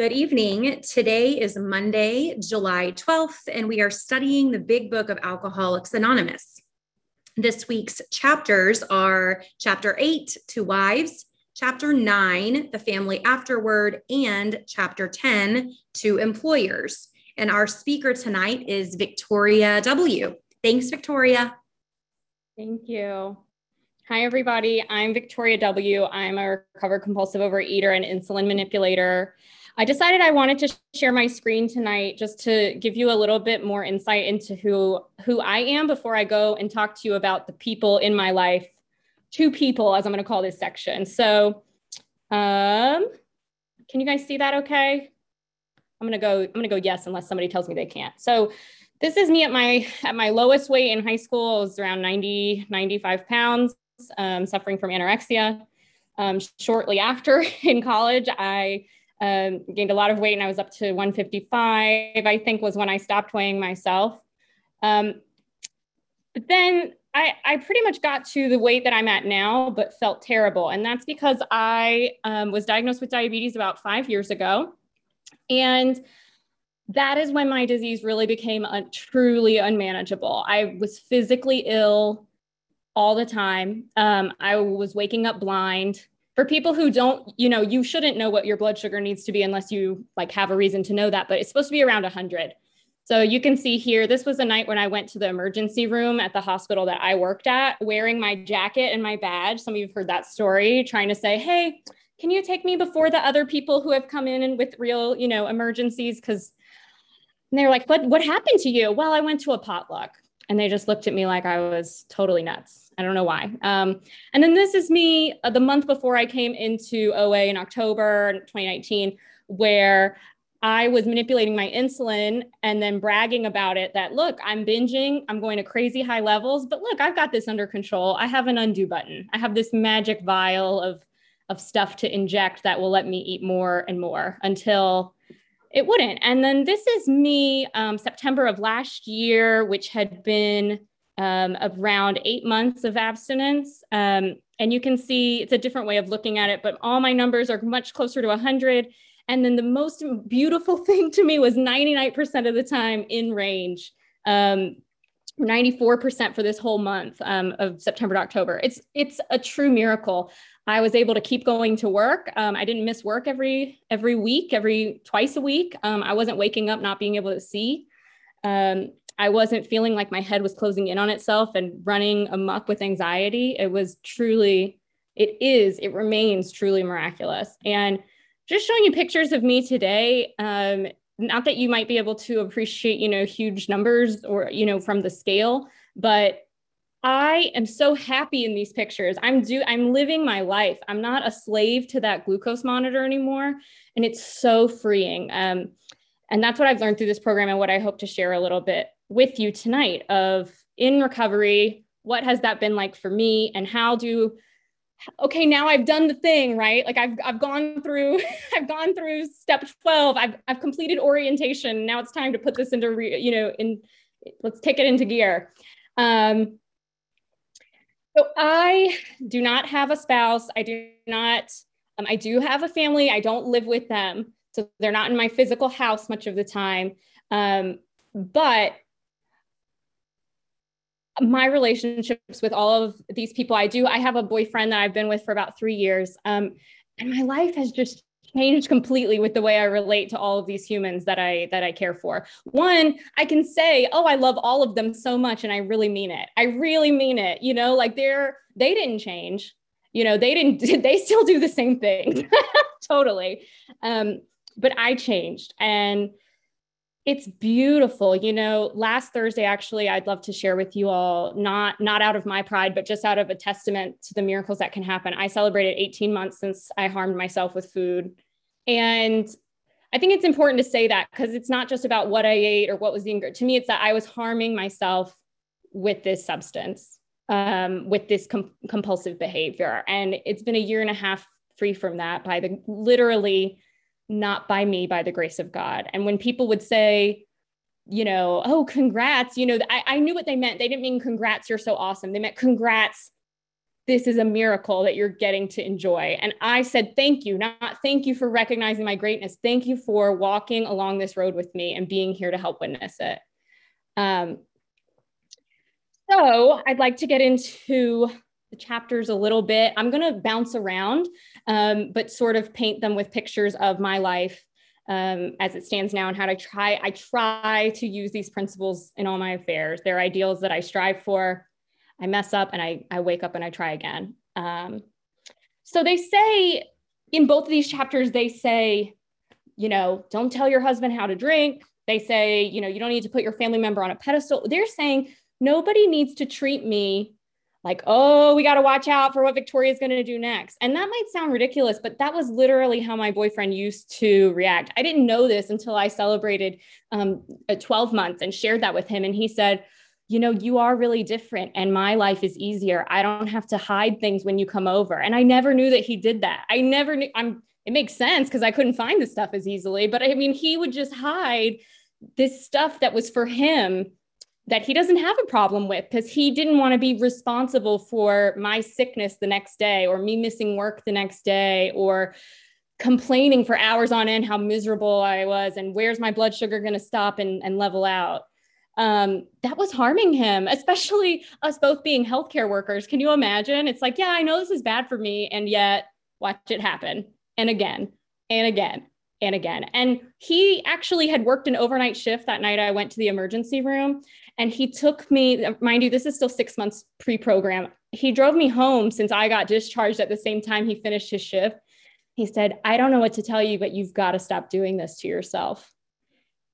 Good evening. Today is Monday, July 12th, and we are studying the big book of Alcoholics Anonymous. This week's chapters are chapter 8, To Wives, chapter 9, The Family Afterward, and chapter 10, To Employers. And our speaker tonight is Victoria W. Thanks, Victoria. Thank you. Hi, everybody. I'm Victoria W. I'm a recovered compulsive overeater and insulin manipulator. I decided I wanted to share my screen tonight just to give you a little bit more insight into who who I am before I go and talk to you about the people in my life. Two people, as I'm going to call this section. So, um, can you guys see that? Okay. I'm going to go. I'm going to go yes, unless somebody tells me they can't. So, this is me at my at my lowest weight in high school. I was around 90 95 pounds, um, suffering from anorexia. Um, shortly after in college, I um, gained a lot of weight and I was up to 155, I think was when I stopped weighing myself. Um, but then I, I pretty much got to the weight that I'm at now, but felt terrible. And that's because I um, was diagnosed with diabetes about five years ago. And that is when my disease really became a, truly unmanageable. I was physically ill all the time. Um, I was waking up blind for people who don't you know you shouldn't know what your blood sugar needs to be unless you like have a reason to know that but it's supposed to be around 100 so you can see here this was a night when i went to the emergency room at the hospital that i worked at wearing my jacket and my badge. Some of you have heard that story trying to say hey can you take me before the other people who have come in and with real you know emergencies? Because they're like what what happened to you? Well i went to a potluck. And they just looked at me like i was totally nuts I don't know why. Um, and then this is me uh, the month before I came into OA in October 2019, where I was manipulating my insulin and then bragging about it that, look, I'm binging, I'm going to crazy high levels, but look, I've got this under control. I have an undo button. I have this magic vial of, of stuff to inject that will let me eat more and more until it wouldn't. And then this is me, um, September of last year, which had been um, around eight months of abstinence. Um, and you can see it's a different way of looking at it, but all my numbers are much closer to 100. And then the most beautiful thing to me was 99% of the time in range. Um, 94% for this whole month um, of September to October. It's it's a true miracle. I was able to keep going to work. Um, I didn't miss work every every week, every twice a week. Um, I wasn't waking up not being able to see. Um, I wasn't feeling like my head was closing in on itself and running amok with anxiety. It was truly, it is, it remains truly miraculous. And just showing you pictures of me today, um, not that you might be able to appreciate, you know, huge numbers or, you know, from the scale, but I am so happy in these pictures. I'm do I'm living my life. I'm not a slave to that glucose monitor anymore, and it's so freeing. Um, and that's what I've learned through this program and what I hope to share a little bit with you tonight of in recovery, what has that been like for me? And how do okay now i've done the thing right? Like i've, I've gone through i've gone through step 12 I've, I've completed orientation. Now it's time to put this into re, you know in let's take it into gear. Um, so i do not have a spouse. I do not um, i do have a family. I don't live with them. So they're not in my physical house much of the time. Um, but my relationships with all of these people I do, I have a boyfriend that I've been with for about three years. Um, and my life has just changed completely with the way I relate to all of these humans that I that I care for. One, I can say, "Oh, I love all of them so much and I really mean it. I really mean it." You know, like they're they didn't change. You know, they didn't they still do the same thing. totally. Um but I changed and it's beautiful you know last thursday actually i'd love to share with you all not not out of my pride but just out of a testament to the miracles that can happen. I celebrated 18 months since i harmed myself with food. And i think it's important to say that because it's not just about what i ate or what was the ingredient to me it's that i was harming myself with this substance um, with this com- compulsive behavior. And it's been a year and a half free from that by the literally not by me, by the grace of God. And when people would say, you know, oh, congrats, you know, I, I knew what they meant. They didn't mean congrats, you're so awesome. They meant congrats, this is a miracle that you're getting to enjoy. And I said, thank you, not thank you for recognizing my greatness. Thank you for walking along this road with me and being here to help witness it. Um, so I'd like to get into the chapters a little bit. I'm going to bounce around, um, but sort of paint them with pictures of my life um, as it stands now and how to try. I try to use these principles in all my affairs. They're ideals that I strive for. I mess up and I, I wake up and I try again. Um, so they say in both of these chapters, they say, you know, don't tell your husband how to drink. They say, you know, you don't need to put your family member on a pedestal. They're saying nobody needs to treat me like, oh, we got to watch out for what Victoria's going to do next. And that might sound ridiculous, but that was literally how my boyfriend used to react. I didn't know this until I celebrated um, 12 months and shared that with him. And he said, you know, you are really different and my life is easier. I don't have to hide things when you come over. And I never knew that he did that. I never knew I'm it makes sense because I couldn't find the stuff as easily, but I mean he would just hide this stuff that was for him that he doesn't have a problem with because he didn't want to be responsible for my sickness the next day or me missing work the next day or complaining for hours on end how miserable I was and where's my blood sugar going to stop and, and level out um, that was harming him, especially us both being healthcare workers. Can you imagine? It's like, yeah, I know this is bad for me. And yet, watch it happen. And again, and again, and again. And he actually had worked an overnight shift that night. I went to the emergency room and he took me, mind you, this is still six months pre program. He drove me home since I got discharged at the same time he finished his shift. He said, I don't know what to tell you, but you've got to stop doing this to yourself.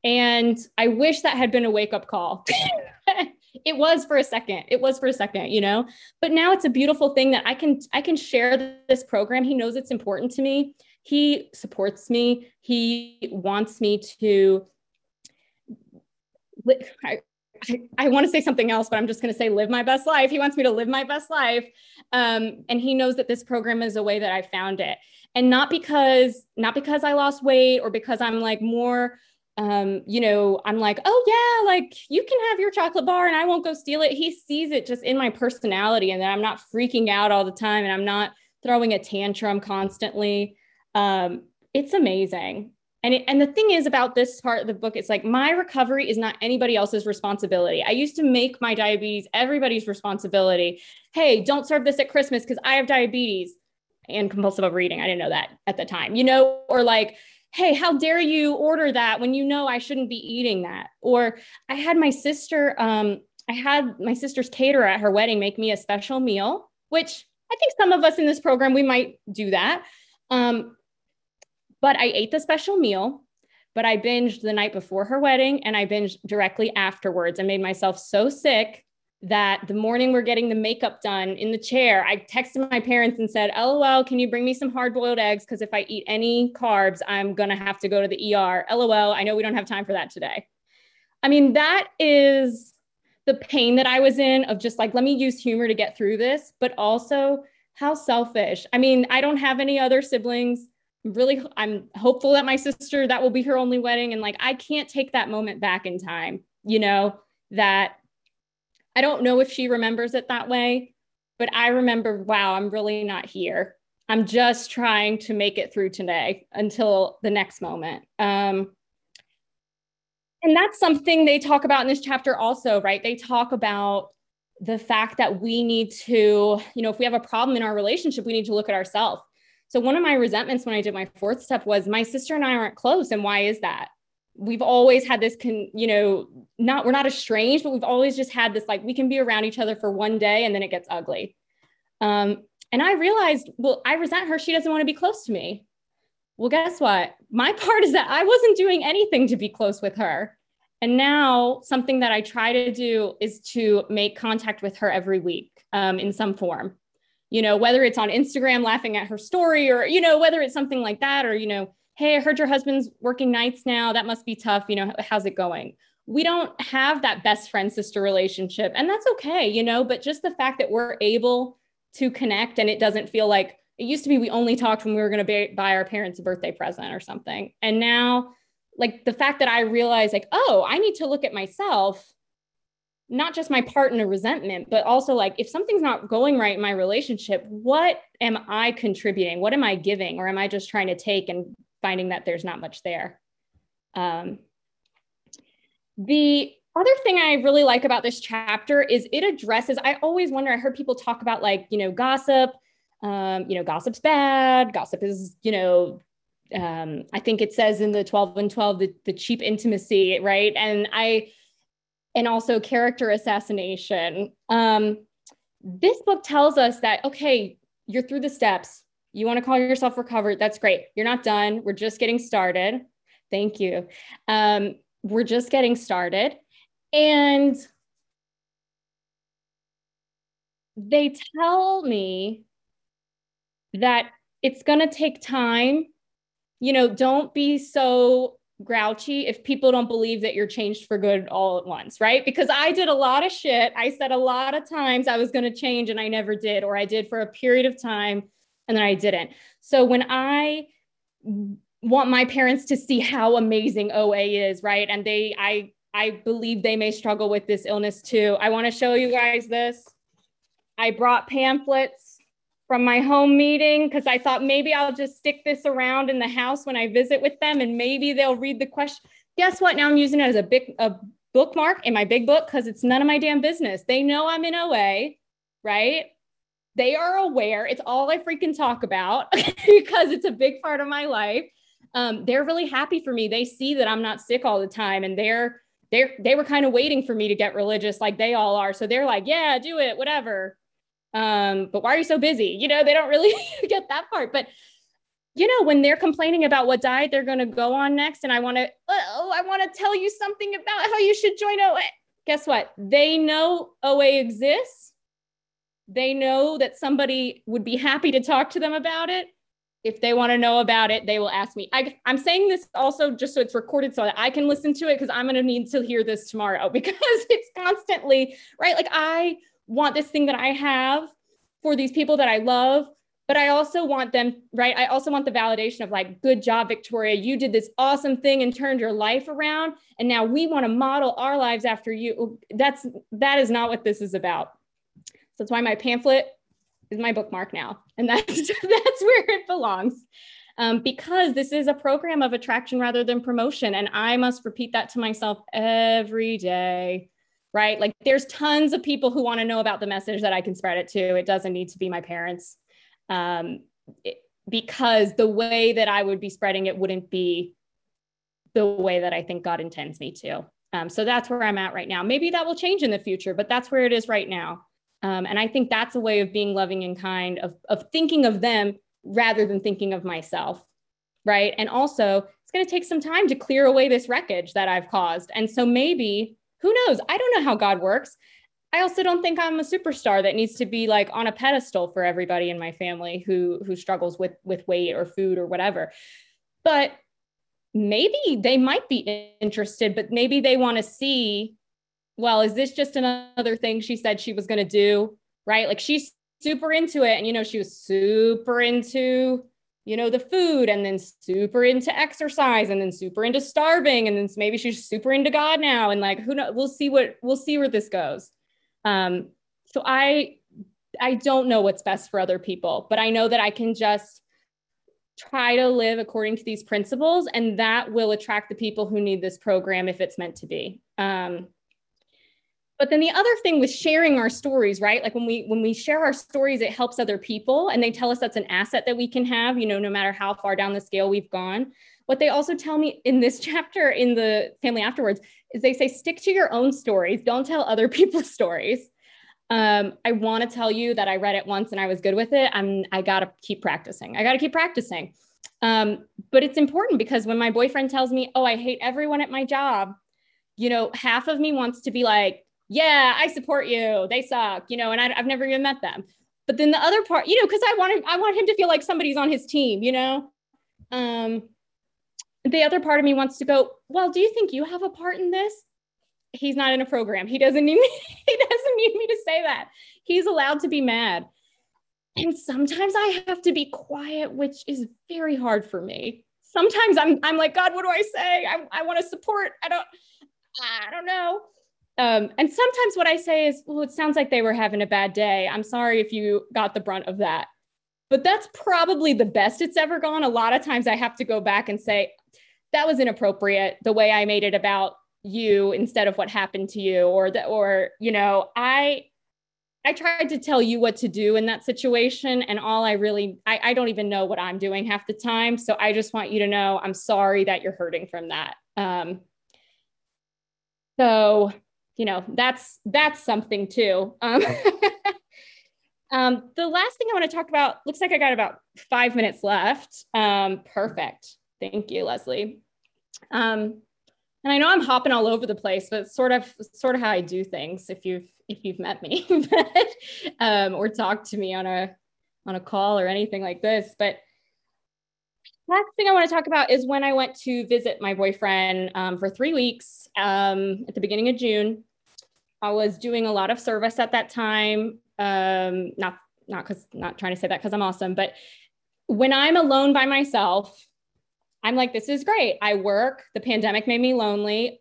And I wish that had been a wake up call. it was for a second. It was for a second, you know. But now it's a beautiful thing that I can I can share this program. He knows it's important to me. He supports me. He wants me to I, I want to say something else, but I'm just going to say live my best life. He wants me to live my best life. Um, and he knows that this program is a way that I found it. And not because, not because I lost weight or because I'm like more um, you know, I'm like, oh yeah, like you can have your chocolate bar and I won't go steal it. He sees it just in my personality and that I'm not freaking out all the time and I'm not throwing a tantrum constantly. Um, it's amazing. And, it, and the thing is about this part of the book, it's like my recovery is not anybody else's responsibility. I used to make my diabetes everybody's responsibility. Hey, don't serve this at Christmas because I have diabetes and compulsive overeating. I didn't know that at the time, you know, or like, hey, how dare you order that when you know I shouldn't be eating that? Or I had my sister, um, I had my sister's caterer at her wedding make me a special meal, which I think some of us in this program, we might do that. Um, but I ate the special meal, but I binged the night before her wedding and I binged directly afterwards and made myself so sick that the morning we're getting the makeup done in the chair, I texted my parents and said, LOL, can you bring me some hard boiled eggs? Because if I eat any carbs, I'm going to have to go to the ER. LOL, I know we don't have time for that today. I mean, that is the pain that I was in of just like, let me use humor to get through this, but also how selfish. I mean, I don't have any other siblings. Really, I'm hopeful that my sister, that will be her only wedding. And like, I can't take that moment back in time, you know, that I don't know if she remembers it that way, but I remember, wow, I'm really not here. I'm just trying to make it through today until the next moment. Um, and that's something they talk about in this chapter also, right? They talk about the fact that we need to, you know, if we have a problem in our relationship, we need to look at ourselves. So one of my resentments when I did my fourth step was my sister and I aren't close. And why is that? we've always had this can you know not we're not estranged but we've always just had this like we can be around each other for one day and then it gets ugly. Um, and i realized well i resent her. She doesn't want to be close to me. Well guess what? My part is that i wasn't doing anything to be close with her. And now something that i try to do is to make contact with her every week um, in some form you know whether it's on instagram laughing at her story or you know whether it's something like that or you know hey, I heard your husband's working nights now. That must be tough. You know, how's it going? We don't have that best friend sister relationship, and that's okay, you know, but just the fact that we're able to connect and it doesn't feel like it used to be we only talked when we were going to buy our parents a birthday present or something. And now, like the fact that I realize, like, oh, I need to look at myself not just my part in a resentment, but also like if something's not going right in my relationship, what am I contributing? What am I giving? Or am I just trying to take and finding that there's not much there? Um, the other thing I really like about this chapter is it addresses, I always wonder, I heard people talk about like, you know, gossip, um, you know, gossip's bad, gossip is, you know, um, I think it says in the 12 and 12, the, the cheap intimacy, right? And I, and also character assassination. Um, this book tells us that, okay, you're through the steps. You want to call yourself recovered. That's great. You're not done. We're just getting started. Thank you. Um, we're just getting started. And they tell me that it's going to take time. You know, don't be so grouchy if people don't believe that you're changed for good all at once, right? Because I did a lot of shit. I said a lot of times I was going to change and I never did, or I did for a period of time and then I didn't. So when I want my parents to see how amazing OA is, right? And they, I, I believe they may struggle with this illness too. I want to show you guys this. I brought pamphlets from my home meeting because I thought maybe I'll just stick this around in the house when I visit with them and maybe they'll read the question. Guess what? Now I'm using it as a big a bookmark in my big book because it's none of my damn business. They know I'm in OA, right? They are aware. It's all I freaking talk about because it's a big part of my life. Um, they're really happy for me. They see that I'm not sick all the time and they're they're they were kind of waiting for me to get religious like they all are. So they're like, yeah, do it, whatever. Um, but why are you so busy? You know, they don't really get that part. But you know, when they're complaining about what diet they're going to go on next, and I want to, oh, I want to tell you something about how you should join OA. Guess what? They know OA exists. They know that somebody would be happy to talk to them about it if they want to know about it, they will ask me. I, am saying this also just so it's recorded so that I can listen to it because I'm going to need to hear this tomorrow because it's constantly, right? Like, I want this thing that I have for these people that I love, but I also want them, right? I also want the validation of like, good job, Victoria. You did this awesome thing and turned your life around. And now we want to model our lives after you. That's, that is not what this is about. So that's why my pamphlet is my bookmark now. And that's, that's where it belongs. Um, because this is a program of attraction rather than promotion. And I must repeat that to myself every day, right? Like there's tons of people who want to know about the message that I can spread it to. It doesn't need to be my parents. Um, it, because the way that I would be spreading it wouldn't be the way that I think God intends me to. Um, so that's where I'm at right now. Maybe that will change in the future, but that's where it is right now. Um, and I think that's a way of being loving and kind, of, of thinking of them rather than thinking of myself. Right. And also, it's going to take some time to clear away this wreckage that I've caused. And so maybe, who knows? I don't know how God works. I also don't think I'm a superstar that needs to be like on a pedestal for everybody in my family who who struggles with with weight or food or whatever. But maybe they might be interested, but maybe they want to see well, is this just another thing she said she was going to do? Right. Like she's super into it. And, you know, she was super into, you know, the food and then super into exercise and then super into starving. And then maybe she's super into God now. And like, who knows? We'll see what, we'll see where this goes. Um, so I, I don't know what's best for other people, but I know that I can just try to live according to these principles and that will attract the people who need this program if it's meant to be. Um, but then the other thing with sharing our stories right? Like when we when we share our stories it helps other people and they tell us that's an asset that we can have you know no matter how far down the scale we've gone. What they also tell me in this chapter in the family afterwards is they say stick to your own stories. Don't tell other people's stories. Um, i want to tell you that i read it once and i was good with it. I'm i gotta keep practicing. I gotta keep practicing. Um, but it's important because when my boyfriend tells me oh i hate everyone at my job you know half of me wants to be like yeah, I support you. They suck, you know, and I, have never even met them. But then the other part, you know, because I want him, I want him to feel like somebody's on his team, you know. Um, the other part of me wants to go, well, do you think you have a part in this? He's not in a program. He doesn't need me, he doesn't need me to say that. He's allowed to be mad. And sometimes I have to be quiet, which is very hard for me. Sometimes I'm I'm like, God, what do I say? I, I want to support. I don't, I don't know Um, and sometimes what I say is, well, it sounds like they were having a bad day. I'm sorry if you got the brunt of that. But that's probably the best it's ever gone. A lot of times I have to go back and say, that was inappropriate the way I made it about you instead of what happened to you or that or you know i i tried to tell you what to do in that situation and all i really I, I don't even know what i'm doing half the time so i just want you to know i'm sorry that you're hurting from that um so you know that's that's something too um, um the last thing i want to talk about looks like i got about five minutes left um perfect thank you leslie um and I know I'm hopping all over the place, but it's sort of sort of how I do things. If you've if you've met me, but, um, or talked to me on a on a call or anything like this. But next thing I want to talk about is when I went to visit my boyfriend um, for three weeks um, at the beginning of June. I was doing a lot of service at that time. Um, not not because not trying to say that because I'm awesome, but when I'm alone by myself I'm like, this is great. I work. The pandemic made me lonely.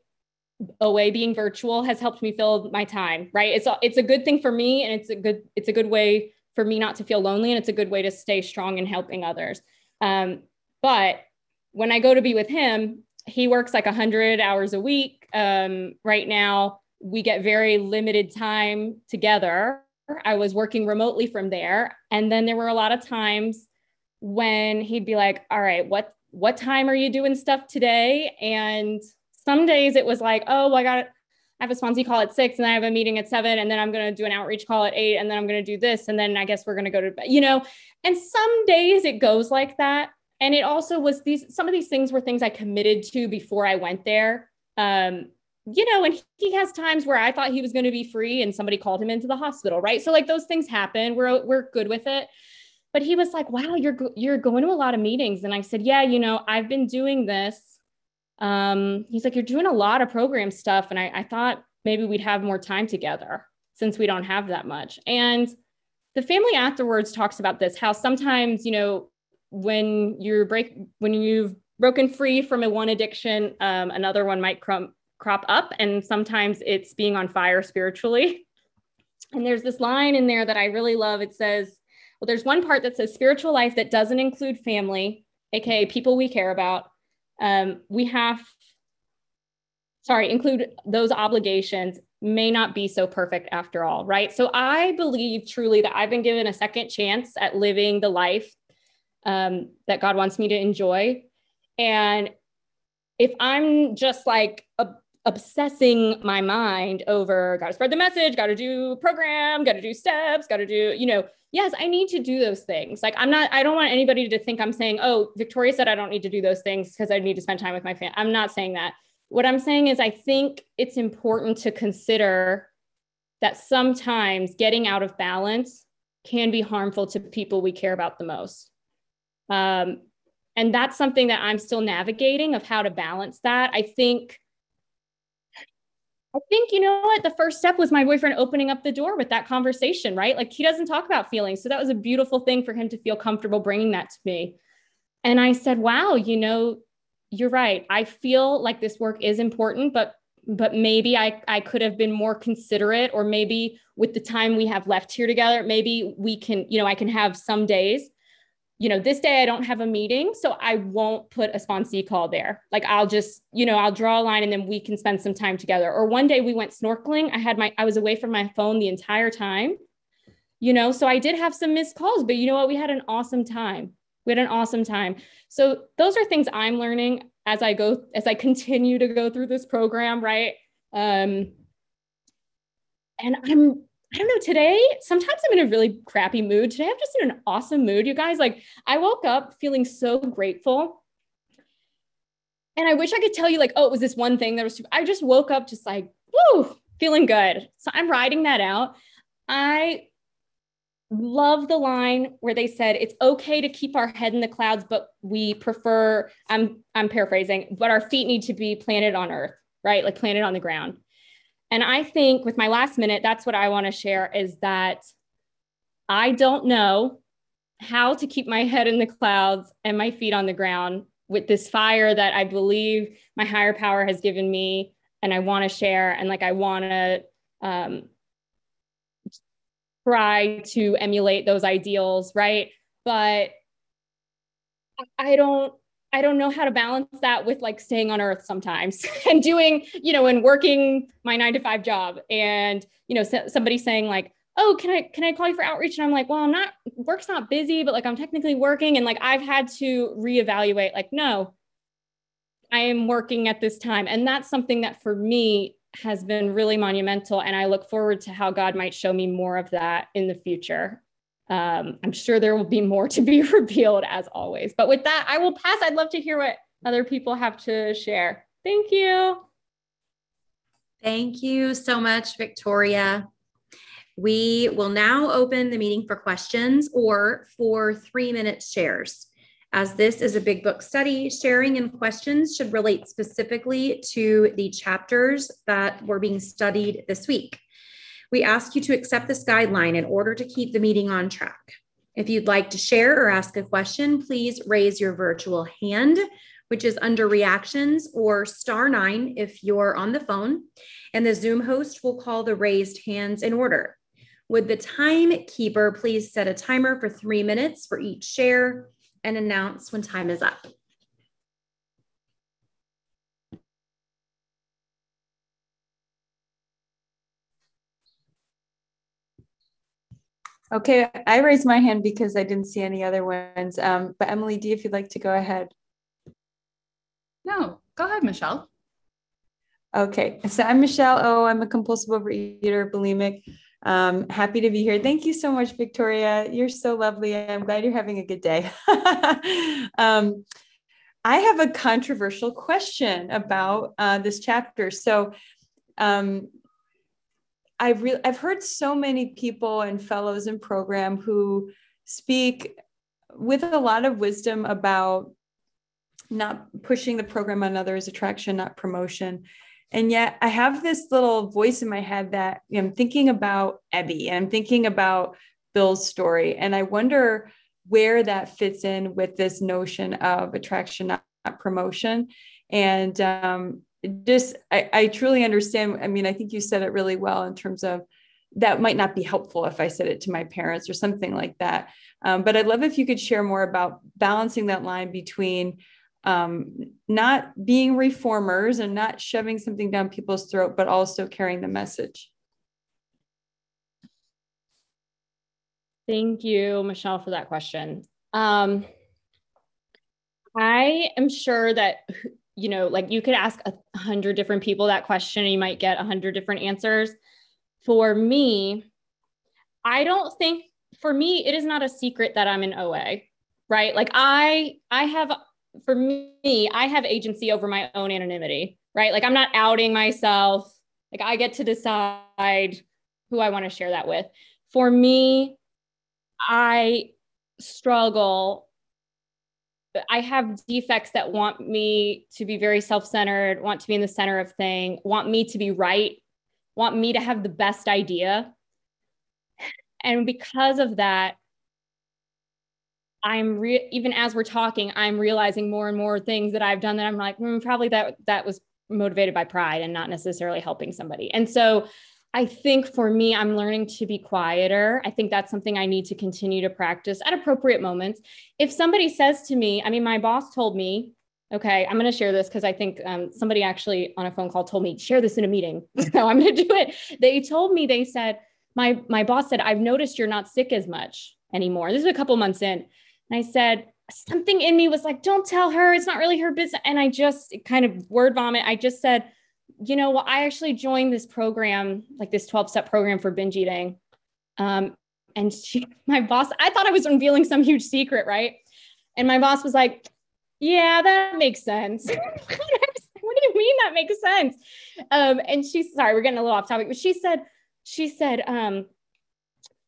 OA being virtual has helped me fill my time, right? It's a, it's a good thing for me and it's a good it's a good way for me not to feel lonely and it's a good way to stay strong in helping others. Um, but when I go to be with him, he works like 100 hours a week. Um, right now, we get very limited time together. I was working remotely from there. And then there were a lot of times when he'd be like, All right, what what time are you doing stuff today? And some days it was like, oh, well, I got I have a sponsee call at six and I have a meeting at seven and then I'm going to do an outreach call at eight and then I'm going to do this. And then I guess we're going to go to, bed, you know, and some days it goes like that. And it also was these, some of these things were things I committed to before I went there. Um, you know, and he has times where I thought he was going to be free and somebody called him into the hospital, right? So like those things happen. We're, we're good with it but he was like, wow, you're, you're going to a lot of meetings. And I said, yeah, you know, I've been doing this. Um, he's like, you're doing a lot of program stuff. And I, I thought maybe we'd have more time together since we don't have that much. And the family afterwards talks about this, how sometimes, you know, when you're break, when you've broken free from a one addiction, um, another one might crump, crop up. And sometimes it's being on fire spiritually. And there's this line in there that I really love. It says, well, there's one part that says spiritual life that doesn't include family, aka people we care about. Um, we have, sorry, include those obligations may not be so perfect after all, right? So I believe truly that I've been given a second chance at living the life um, that God wants me to enjoy. And if I'm just like a obsessing my mind over got to spread the message, got to do program, got to do steps, got to do, you know, yes, I need to do those things. Like I'm not, I don't want anybody to think I'm saying, oh, Victoria said I don't need to do those things because I need to spend time with my family. I'm not saying that. What I'm saying is I think it's important to consider that sometimes getting out of balance can be harmful to people we care about the most. Um, and that's something that I'm still navigating of how to balance that. I think I think, you know what, the first step was my boyfriend opening up the door with that conversation, right? Like he doesn't talk about feelings. So that was a beautiful thing for him to feel comfortable bringing that to me. And I said, wow, you know, you're right. I feel like this work is important, but but maybe I, I could have been more considerate or maybe with the time we have left here together maybe we can you know i can have some days you know, this day I don't have a meeting, so I won't put a sponsee call there. Like I'll just, you know, I'll draw a line and then we can spend some time together. Or one day we went snorkeling. I had my, I was away from my phone the entire time, you know, so I did have some missed calls, but you know what? We had an awesome time. We had an awesome time. So those are things I'm learning as I go, as I continue to go through this program, right? Um, and I'm I don't know, today, sometimes I'm in a really crappy mood. Today, I'm just in an awesome mood. You guys, like, I woke up feeling so grateful. And I wish I could tell you, like, oh, it was this one thing that was, I just woke up just like, woo, feeling good. So I'm writing that out. I love the line where they said it's okay to keep our head in the clouds, but we prefer, I'm, I'm paraphrasing, but our feet need to be planted on earth, right? Like planted on the ground. And I think with my last minute, that's what I want to share is that I don't know how to keep my head in the clouds and my feet on the ground with this fire that I believe my higher power has given me and I want to share and like I want to um, try to emulate those ideals, right? But I don't I don't know how to balance that with like staying on earth sometimes and doing, you know, and working my 9 to 5 job and, you know, somebody saying like, "Oh, can I can I call you for outreach?" and I'm like, "Well, I'm not work's not busy, but like I'm technically working." And like I've had to reevaluate like, "No, I am working at this time." And that's something that for me has been really monumental and I look forward to how God might show me more of that in the future um, I'm sure there will be more to be revealed as always. But with that, I will pass. I'd love to hear what other people have to share. Thank you. Thank you so much, Victoria. We will now open the meeting for questions or for three minute shares. As this is a big book study, sharing and questions should relate specifically to the chapters that were being studied this week. We ask you to accept this guideline in order to keep the meeting on track. If you'd like to share or ask a question, please raise your virtual hand, which is under reactions, or star nine if you're on the phone, and the Zoom host will call the raised hands in order. Would the timekeeper please set a timer for three minutes for each share and announce when time is up? Okay, I raised my hand because I didn't see any other ones. Um, but Emily D, if you'd like to go ahead. No, go ahead, Michelle. Okay, so I'm Michelle Oh, I'm a compulsive overeater, bulimic. Um, happy to be here. Thank you so much, Victoria. You're so lovely. I'm glad you're having a good day. um, I have a controversial question about uh, this chapter. So, um, I've re- I've heard so many people and fellows in program who speak with a lot of wisdom about not pushing the program on others, attraction, not promotion. And yet I have this little voice in my head that you know, I'm thinking about Ebby and I'm thinking about Bill's story. And I wonder where that fits in with this notion of attraction, not, promotion. And um, just I, I truly understand i mean i think you said it really well in terms of that might not be helpful if i said it to my parents or something like that. Um, but i'd love if you could share more about balancing that line between um, not being reformers and not shoving something down people's throat but also carrying the message. Thank you michelle for that question. Um, i am sure that you know, like you could ask a hundred different people that question and you might get a hundred different answers. For me, I don't think for me, it is not a secret that I'm in OA, right? Like I, I have, for me, I have agency over my own anonymity, right? Like I'm not outing myself. Like I get to decide who I want to share that with. For me, I struggle I have defects that want me to be very self centered, want to be in the center of thing, want me to be right, want me to have the best idea. And because of that, I'm re- even as we're talking, I'm realizing more and more things that I've done that I'm like, mm, probably that that was motivated by pride and not necessarily helping somebody. And so I think for me, I'm learning to be quieter. I think that's something I need to continue to practice at appropriate moments. If somebody says to me, I mean, my boss told me, okay, I'm going to share this because I think um, somebody actually on a phone call told me, share this in a meeting. so I'm going to do it. They told me, they said, my, my boss said, I've noticed you're not sick as much anymore. This is a couple months in. And I said, something in me was like, don't tell her. It's not really her business. And I just kind of word vomit. I just said, you know, I actually joined this program, like this 12 step program for binge eating. Um, and she, my boss, I thought I was revealing some huge secret, right? And my boss was like, yeah, that makes sense. what do you mean that makes sense? Um, and she's sorry, we're getting a little off topic, but she said, she said, um,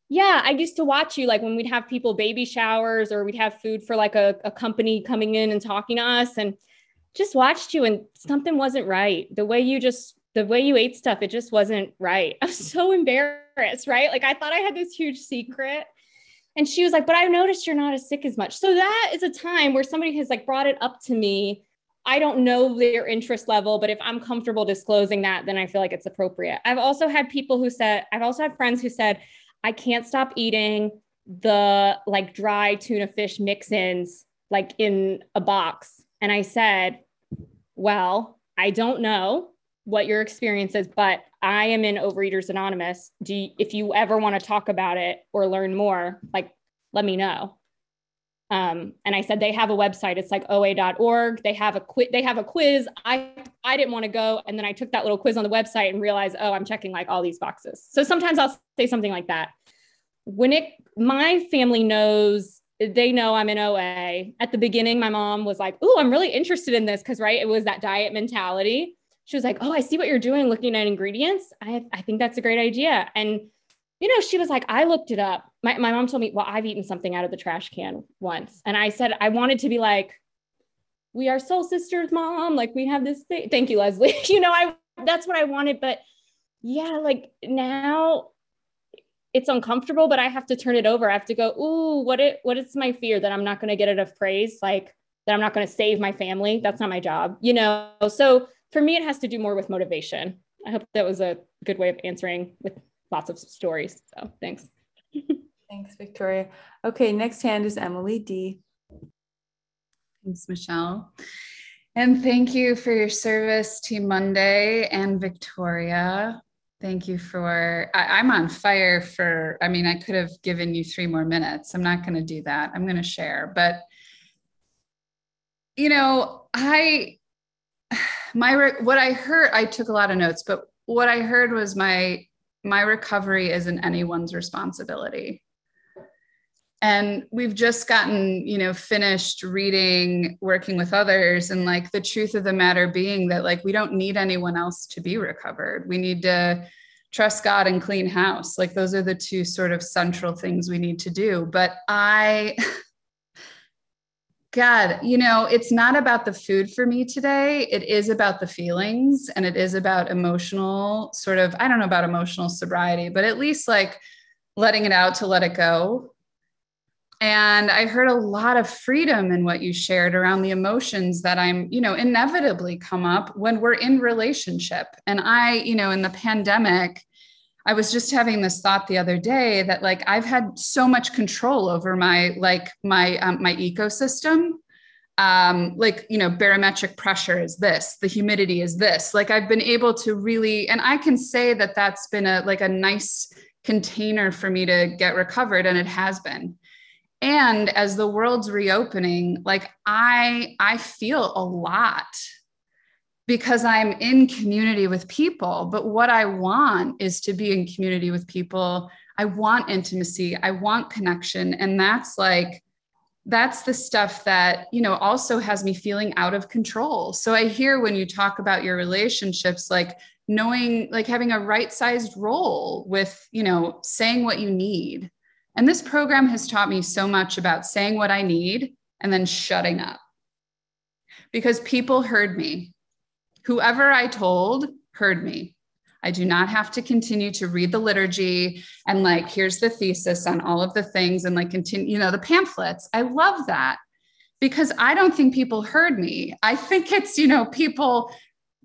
yeah, I used to watch you like when we'd have people baby showers or we'd have food for like a, a company coming in and talking to us. And just watched you and something wasn't right. The way you just the way you ate stuff, it just wasn't right. I was so embarrassed, right? Like I thought I had this huge secret. And she was like, but I've noticed you're not as sick as much. So that is a time where somebody has like brought it up to me. I don't know their interest level, but if I'm comfortable disclosing that, then I feel like it's appropriate. I've also had people who said, I've also had friends who said, I can't stop eating the like dry tuna fish mix-ins like in a box. And I said, well, I don't know what your experience is, but I am in Overeaters Anonymous. Do you, if you ever want to talk about it or learn more, like let me know. Um, and I said they have a website. It's like oa.org. They have a quiz. They have a quiz. I I didn't want to go, and then I took that little quiz on the website and realized, oh, I'm checking like all these boxes. So sometimes I'll say something like that. When it my family knows they know I'm in OA. At the beginning, my mom was like, "Oh, I'm really interested in this because right, it was that diet mentality." She was like, "Oh, I see what you're doing, looking at ingredients. I I think that's a great idea." And you know, she was like, I looked it up. My, my mom told me, well, I've eaten something out of the trash can once. And I said, I wanted to be like, we are soul sisters, mom. Like we have this thing. Thank you, Leslie. you know, I, that's what I wanted. But yeah, like now it's uncomfortable, but I have to turn it over. I have to go, ooh, what it, what is my fear that I'm not going to get enough praise? Like that I'm not going to save my family. That's not my job, you know? So for me, it has to do more with motivation. I hope that was a good way of answering with lots of stories. So thanks. thanks, Victoria. Okay, next hand is Emily D. Thanks, Michelle. And thank you for your service, Team Monday and Victoria. Thank you for, I, am on fire for, I mean, I could have given you three more minutes. I'm not going to do that. I'm going to share. But, you know, I, my, what I heard, I took a lot of notes, but what I heard was my my recovery isn't anyone's responsibility and we've just gotten you know finished reading working with others and like the truth of the matter being that like we don't need anyone else to be recovered we need to trust god and clean house like those are the two sort of central things we need to do but i God, you know, it's not about the food for me today. It is about the feelings and it is about emotional sort of, I don't know about emotional sobriety, but at least like letting it out to let it go. And I heard a lot of freedom in what you shared around the emotions that I'm, you know, inevitably come up when we're in relationship. And I, you know, in the pandemic, I was just having this thought the other day that like I've had so much control over my like my um, my ecosystem. Um, like you know, barometric pressure is this, the humidity is this. Like I've been able to really, and I can say that that's been a like a nice container for me to get recovered, and it has been. And as the world's reopening, like I I feel a lot because I'm in community with people. But what I want is to be in community with people. I want intimacy, I want connection. And that's like, that's the stuff that, you know, also has me feeling out of control. So I hear when you talk about your relationships, like knowing, like having a right sized role with, you know, saying what you need. And this program has taught me so much about saying what I need and then shutting up because people heard me Whoever I told heard me. I do not have to continue to read the liturgy and like, here's the thesis on all of the things and like continue, you know, the pamphlets. I love that because I don't think people heard me. I think it's, you know, people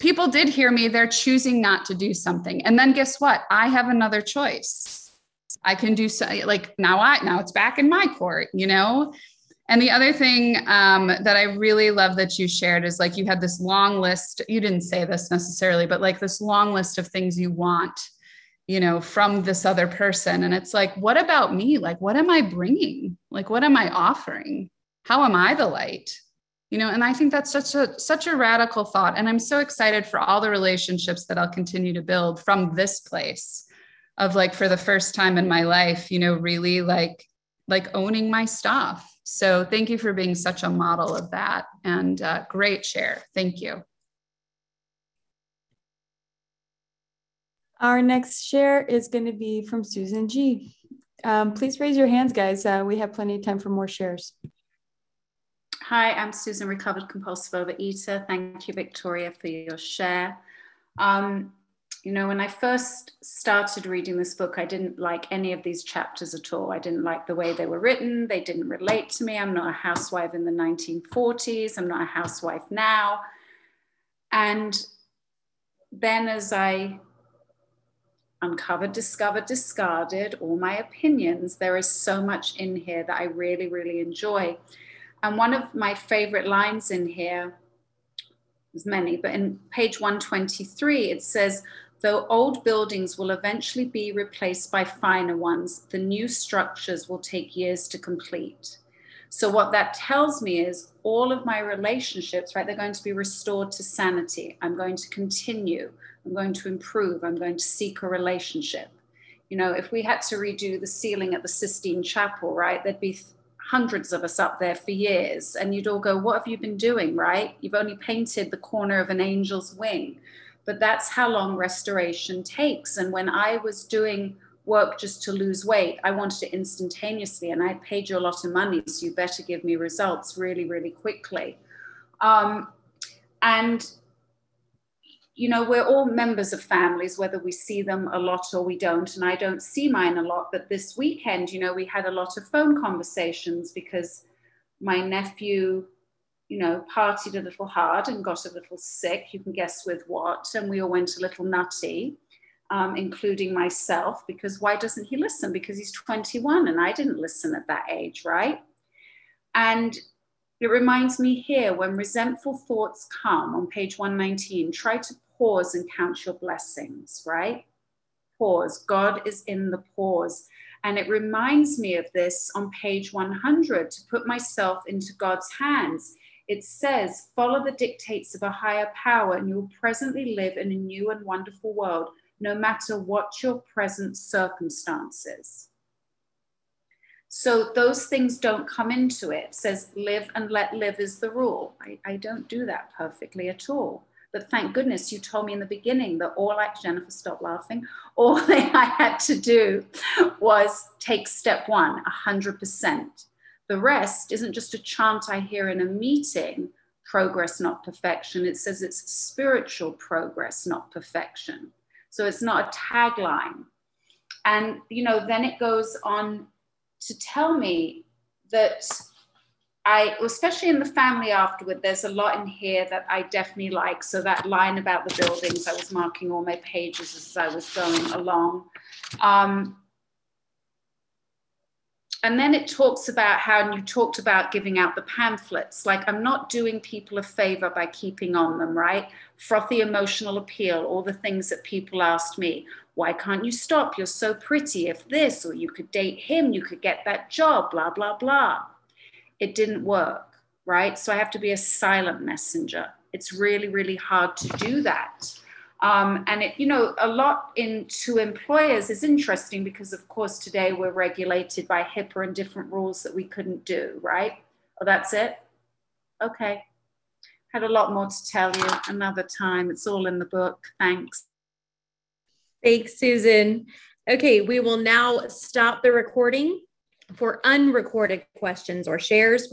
people did hear me they're choosing not to do something and then guess what i have another choice i can do so like now i now it's back in my court you know and the other thing um, that I really love that you shared is like you had this long list. You didn't say this necessarily, but like this long list of things you want, you know, from this other person. And it's like, what about me? Like, what am I bringing? Like, what am I offering? How am I the light? You know, and I think that's such a such a radical thought. And I'm so excited for all the relationships that I'll continue to build from this place of like for the first time in my life, you know, really like like owning my stuff so thank you for being such a model of that and uh, great share. Thank you. Our next share is going to be from Susan G. Um, please raise your hands, guys. Uh, we have plenty of time for more shares. Hi, I'm Susan, recovered compulsive overeater. Thank you, Victoria, for your share. Um, you know, when I first started reading this book, I didn't like any of these chapters at all. I didn't like the way they were written. They didn't relate to me. I'm not a housewife in the 1940s. I'm not a housewife now. And then as I uncovered, discovered, discarded all my opinions, there is so much in here that I really, really enjoy. And one of my favorite lines in here, there's many, but in page 123, it says, Though old buildings will eventually be replaced by finer ones, the new structures will take years to complete. So, what that tells me is all of my relationships, right, they're going to be restored to sanity. I'm going to continue. I'm going to improve. I'm going to seek a relationship. You know, if we had to redo the ceiling at the Sistine Chapel, right, there'd be hundreds of us up there for years. And you'd all go, What have you been doing, right? You've only painted the corner of an angel's wing but that's how long restoration takes. And when I was doing work just to lose weight, I wanted it instantaneously, and I paid you a lot of money, so you better give me results really, really quickly. Um, and you know, we're all members of families, whether we see them a lot or we don't. And I don't see mine a lot. But this weekend, you know, we had a lot of phone conversations because my nephew you know, partied a little hard and got a little sick. You can guess with what. And we all went a little nutty, um, including myself, because why doesn't he listen? Because he's 21 and I didn't listen at that age, right? And it reminds me here when resentful thoughts come on page 119, try to pause and count your blessings, right? Pause. God is in the pause. And it reminds me of this on page 100 to put myself into God's hands it says, follow the dictates of a higher power, and you will presently live in a new and wonderful world, no matter what your present circumstances. So those things don't come into it. it says, live and let live is the rule. I, I don't do that perfectly at all. But thank goodness you told me in the beginning that all I, Jennifer, stop laughing. All I had to do was take step one, 100%. The rest isn't just a chant I hear in a meeting, progress, not perfection. It says it's spiritual progress, not perfection. So it's not a tagline. And, you know, then it goes on to tell me that I, especially in the family afterward, there's a lot in here that I definitely like. So that line about the buildings, I was marking all my pages as I was going along. Um, and then it talks about how you talked about giving out the pamphlets. Like i'm not doing people a favor by keeping on them right? Frothy emotional appeal all the things that people asked me. Why can't you stop? You're so pretty. If this or you could date him you could get that job blah blah blah. It didn't work right? So i have to be a silent messenger. It's really really hard to do that um, and it, you know, a lot in To Employers is interesting because, of course, today we're regulated by HIPAA and different rules that we couldn't do, right? Oh, that's it? Okay. Had a lot more to tell you another time. It's all in the book. Thanks. Thanks, Susan. Okay, we will now stop the recording for unrecorded questions or shares